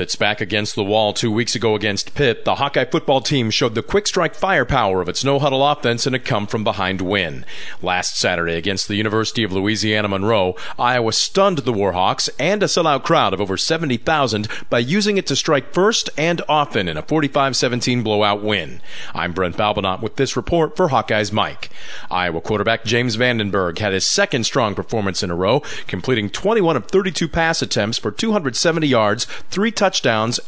With its back against the wall two weeks ago against Pitt, the Hawkeye football team showed the quick strike firepower of its no huddle offense in a come from behind win. Last Saturday against the University of Louisiana Monroe, Iowa stunned the Warhawks and a sellout crowd of over 70,000 by using it to strike first and often in a 45-17 blowout win. I'm Brent Balbinot with this report for Hawkeyes Mike. Iowa quarterback James Vandenberg had his second strong performance in a row, completing 21 of 32 pass attempts for 270 yards, three touchdowns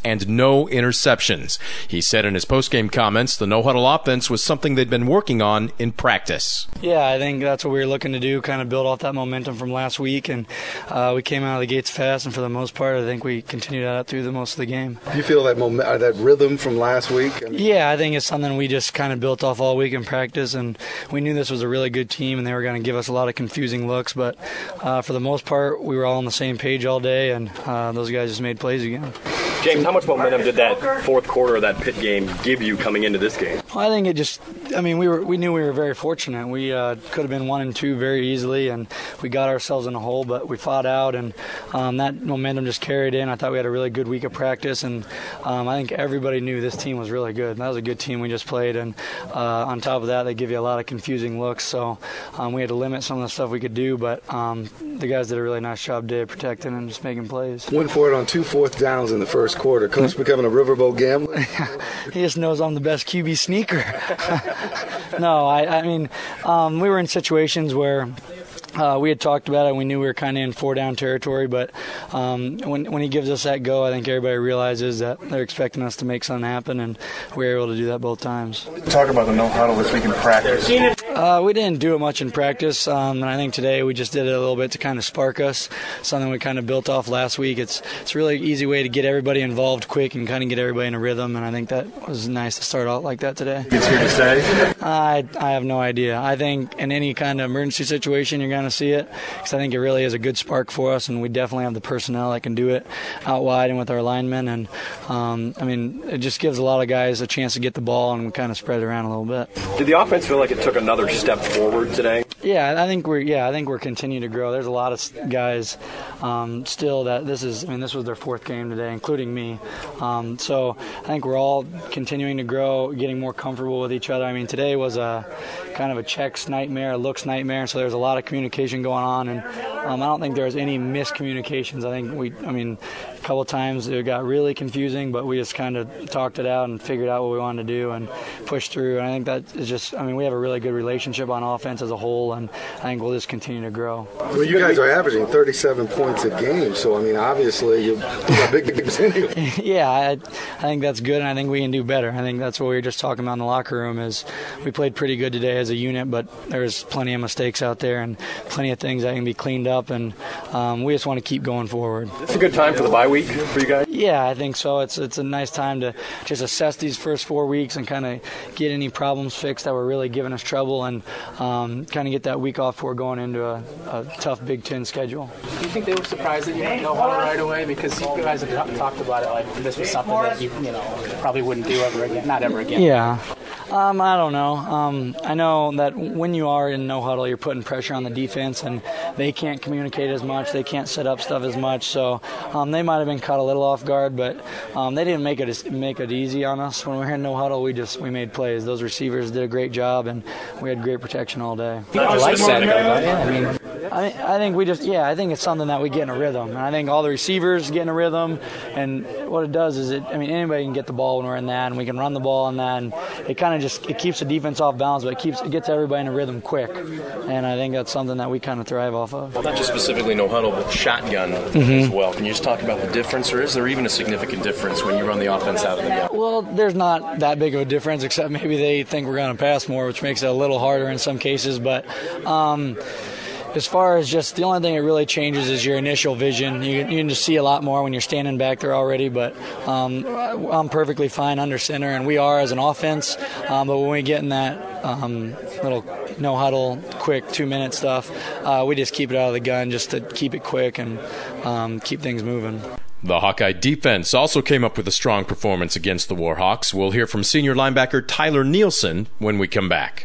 and no interceptions. He said in his postgame comments the no huddle offense was something they'd been working on in practice. Yeah, I think that's what we were looking to do, kind of build off that momentum from last week, and uh, we came out of the gates fast. And for the most part, I think we continued that through the most of the game. You feel that moment, uh, that rhythm from last week? I mean, yeah, I think it's something we just kind of built off all week in practice, and we knew this was a really good team, and they were going to give us a lot of confusing looks. But uh, for the most part, we were all on the same page all day, and uh, those guys just made plays again. James, how much momentum did that fourth quarter of that Pitt game give you coming into this game? Well, I think it just, I mean, we were we knew we were very fortunate. We uh, could have been one and two very easily, and we got ourselves in a hole, but we fought out, and um, that momentum just carried in. I thought we had a really good week of practice, and um, I think everybody knew this team was really good. That was a good team we just played, and uh, on top of that, they give you a lot of confusing looks. So um, we had to limit some of the stuff we could do, but um, the guys did a really nice job today protecting and just making plays. Went for it on two fourth downs in the first quarter. Coach becoming a riverboat gambler? he just knows I'm the best QB sneaker. no, I, I mean, um, we were in situations where uh, we had talked about it. And we knew we were kind of in four down territory, but um, when when he gives us that go, I think everybody realizes that they're expecting us to make something happen, and we were able to do that both times. Talk about the no huddle this week in practice. Uh, we didn't do it much in practice, um, and I think today we just did it a little bit to kind of spark us. Something we kind of built off last week. It's it's a really easy way to get everybody involved quick and kind of get everybody in a rhythm, and I think that was nice to start out like that today. It's here to stay. I I have no idea. I think in any kind of emergency situation, you're going to see it because I think it really is a good spark for us, and we definitely have the personnel that can do it out wide and with our linemen. And um, I mean, it just gives a lot of guys a chance to get the ball and kind of spread it around a little bit. Did the offense feel like it took another step forward today? Yeah, I think we're yeah, I think we're continuing to grow. There's a lot of guys um, still that this is. I mean, this was their fourth game today, including me. Um, so I think we're all continuing to grow, getting more comfortable with each other. I mean, today was a kind of a checks nightmare, a looks nightmare. So there's a lot of communication going on, and um, I don't think there was any miscommunications. I think we, I mean, a couple times it got really confusing, but we just kind of talked it out and figured out what we wanted to do and pushed through. And I think that is just, I mean, we have a really good relationship on offense as a whole, and I think we'll just continue to grow. Well, you guys are averaging 37 points a game, so I mean, obviously you got big games anyway. yeah, I, I think that's good, and I think we can do better. I think that's what we were just talking about in the locker room. Is we played pretty good today as a unit, but there's plenty of mistakes out there and plenty of things that can be cleaned up, and um, we just want to keep going forward. It's a good time for the bye week for you guys. Yeah, I think so. It's it's a nice time to just assess these first four weeks and kind of get any problems fixed that were really giving us trouble, and um, kind of get that week off before going into a, a, tough Big Ten schedule. Do you think they were surprised that you didn't know right away because you guys have talked about it like this was something that you you know probably wouldn't do ever again, not ever again. Yeah. Um, I don't know. Um, I know that when you are in no huddle, you're putting pressure on the defense, and they can't communicate as much. They can't set up stuff as much. So um, they might have been caught a little off guard, but um, they didn't make it make it easy on us. When we were in no huddle, we just we made plays. Those receivers did a great job, and we had great protection all day. I like that. I mean. I, I think we just yeah I think it's something that we get in a rhythm and I think all the receivers get in a rhythm and what it does is it I mean anybody can get the ball when we're in that and we can run the ball in that and it kind of just it keeps the defense off balance but it keeps it gets everybody in a rhythm quick and I think that's something that we kind of thrive off of. Well, not just specifically no huddle but shotgun mm-hmm. as well. Can you just talk about the difference or is there even a significant difference when you run the offense out of the gun? Well, there's not that big of a difference except maybe they think we're going to pass more, which makes it a little harder in some cases, but. Um, as far as just the only thing that really changes is your initial vision. You, you can just see a lot more when you're standing back there already, but um, I'm perfectly fine under center, and we are as an offense. Um, but when we get in that um, little no huddle, quick two minute stuff, uh, we just keep it out of the gun just to keep it quick and um, keep things moving. The Hawkeye defense also came up with a strong performance against the Warhawks. We'll hear from senior linebacker Tyler Nielsen when we come back.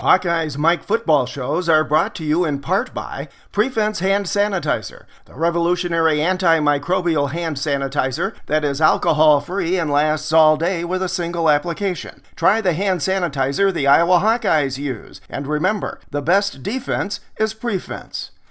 Hawkeye's Mike football shows are brought to you in part by Prefense Hand Sanitizer, the revolutionary antimicrobial hand sanitizer that is alcohol free and lasts all day with a single application. Try the hand sanitizer the Iowa Hawkeyes use, and remember the best defense is Prefense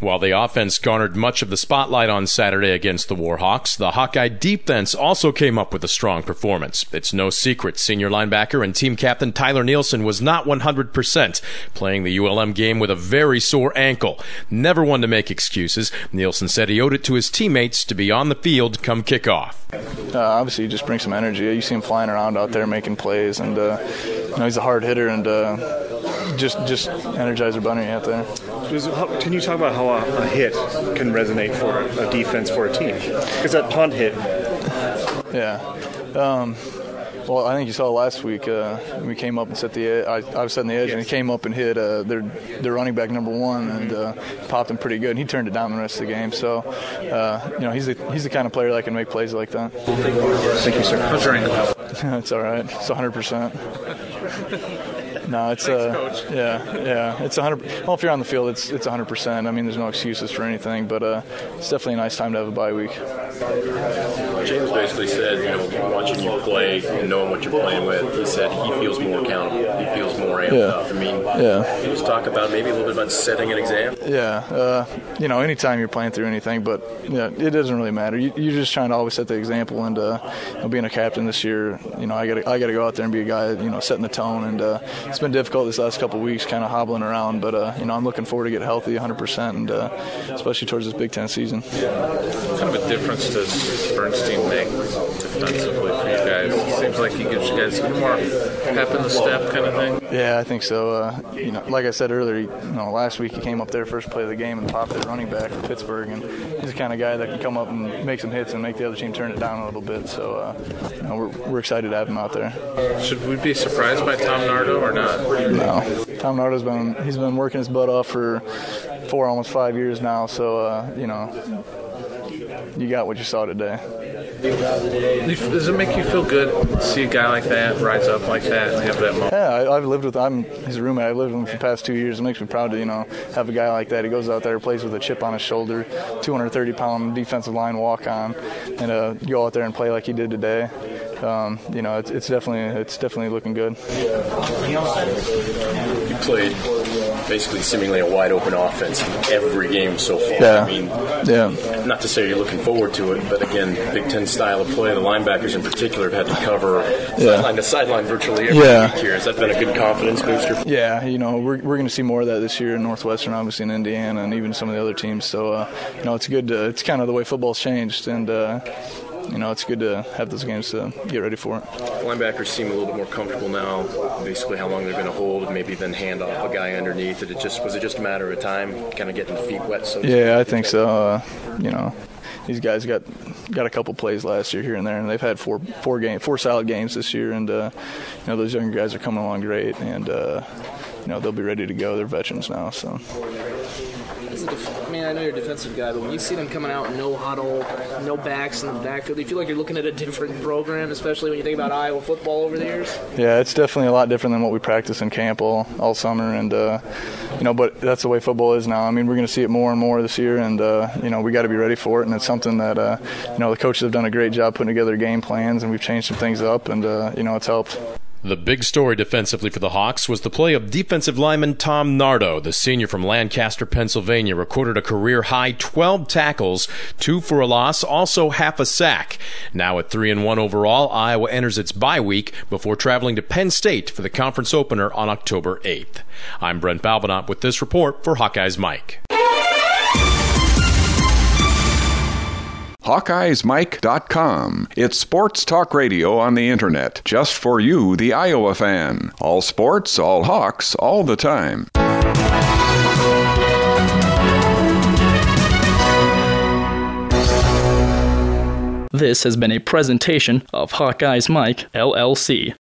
While the offense garnered much of the spotlight on Saturday against the Warhawks, the Hawkeye defense also came up with a strong performance. It's no secret senior linebacker and team captain Tyler Nielsen was not 100%, playing the ULM game with a very sore ankle. Never one to make excuses, Nielsen said he owed it to his teammates to be on the field come kickoff. Uh, obviously, he just brings some energy. You see him flying around out there making plays, and uh, you know, he's a hard hitter and uh, just just energizer bunny out there. Can you talk about how a, a hit can resonate for a defense for a team? Because that punt hit. Yeah. Um, well, I think you saw last week uh, we came up and set the. I, I was setting the edge, yes. and he came up and hit uh, their their running back number one and uh, popped him pretty good. And he turned it down the rest of the game. So, uh, you know, he's the he's the kind of player that can make plays like that. Thank you, sir. How's your ankle? it's all right. It's 100 percent. No, it's uh, yeah, yeah, it's 100. Well, if you're on the field, it's it's 100. percent I mean, there's no excuses for anything, but uh, it's definitely a nice time to have a bye week. James basically said, you know, watching you play and knowing what you're playing with, he said he feels more accountable. He feels more amped yeah. up. I mean, yeah. just talk about maybe a little bit about setting an example. Yeah, uh, you know, anytime you're playing through anything, but yeah, it doesn't really matter. You, are just trying to always set the example, and uh, you know, being a captain this year, you know, I got I got to go out there and be a guy, you know, setting the tone, and uh, it's been difficult this last couple weeks, kind of hobbling around, but uh, you know, I'm looking forward to get healthy 100%, and uh, especially towards this Big Ten season. Kind of a difference does Bernstein make defensively guys? It seems like he gives you guys a more pep in the step, kind of thing. Yeah, I think so. Uh, you know, like I said earlier, you know, last week he came up there first play of the game and popped at running back for Pittsburgh, and he's the kind of guy that can come up and make some hits and make the other team turn it down a little bit. So, uh, you know, we're, we're excited to have him out there. Should we be surprised by Tom Nardo or not? No. Tom Nardo's been he's been working his butt off for four, almost five years now. So, uh, you know, you got what you saw today. Does it make you feel good to see a guy like that rise up like that and have that moment? Yeah, I, have lived with I'm his roommate. I've lived with him for the past two years. It makes me proud to you know have a guy like that. He goes out there, plays with a chip on his shoulder, 230 pound defensive line walk on, and uh, go out there and play like he did today. Um, you know, it's, it's definitely it's definitely looking good. You played basically seemingly a wide open offense every game so far. Yeah. I mean, yeah. Not to say you're looking forward to it, but again, Big Ten style of play. The linebackers in particular have had to cover yeah. sideline to sideline virtually every yeah. week here. Has that been a good confidence booster? Yeah, you know, we're, we're going to see more of that this year in Northwestern, obviously in Indiana, and even some of the other teams. So, uh, you know, it's good. To, it's kind of the way football's changed, and uh, you know, it's good to have those games to get ready for it. Linebackers seem a little bit more comfortable now. Basically, how long they're going to hold, and maybe then hand off a guy underneath. Did it just was it just a matter of time, kind of getting the feet wet? So yeah, I think so. Uh, you know, these guys got got a couple plays last year here and there, and they've had four four game four solid games this year, and uh, you know those younger guys are coming along great, and uh, you know they'll be ready to go. They're veterans now, so. I know you're a defensive guy, but when you see them coming out, no huddle, no backs in the backfield, you feel like you're looking at a different program, especially when you think about Iowa football over the years? Yeah, it's definitely a lot different than what we practice in camp all, all summer, and uh, you know, but that's the way football is now. I mean, we're going to see it more and more this year, and uh, you know, we got to be ready for it, and it's something that uh, you know the coaches have done a great job putting together game plans, and we've changed some things up, and uh, you know, it's helped. The big story defensively for the Hawks was the play of defensive lineman Tom Nardo. The senior from Lancaster, Pennsylvania, recorded a career high 12 tackles, two for a loss, also half a sack. Now at 3 and 1 overall, Iowa enters its bye week before traveling to Penn State for the conference opener on October 8th. I'm Brent Balbinot with this report for Hawkeyes Mike. HawkeyesMike.com. It's sports talk radio on the internet, just for you, the Iowa fan. All sports, all Hawks, all the time. This has been a presentation of Hawkeyes Mike, LLC.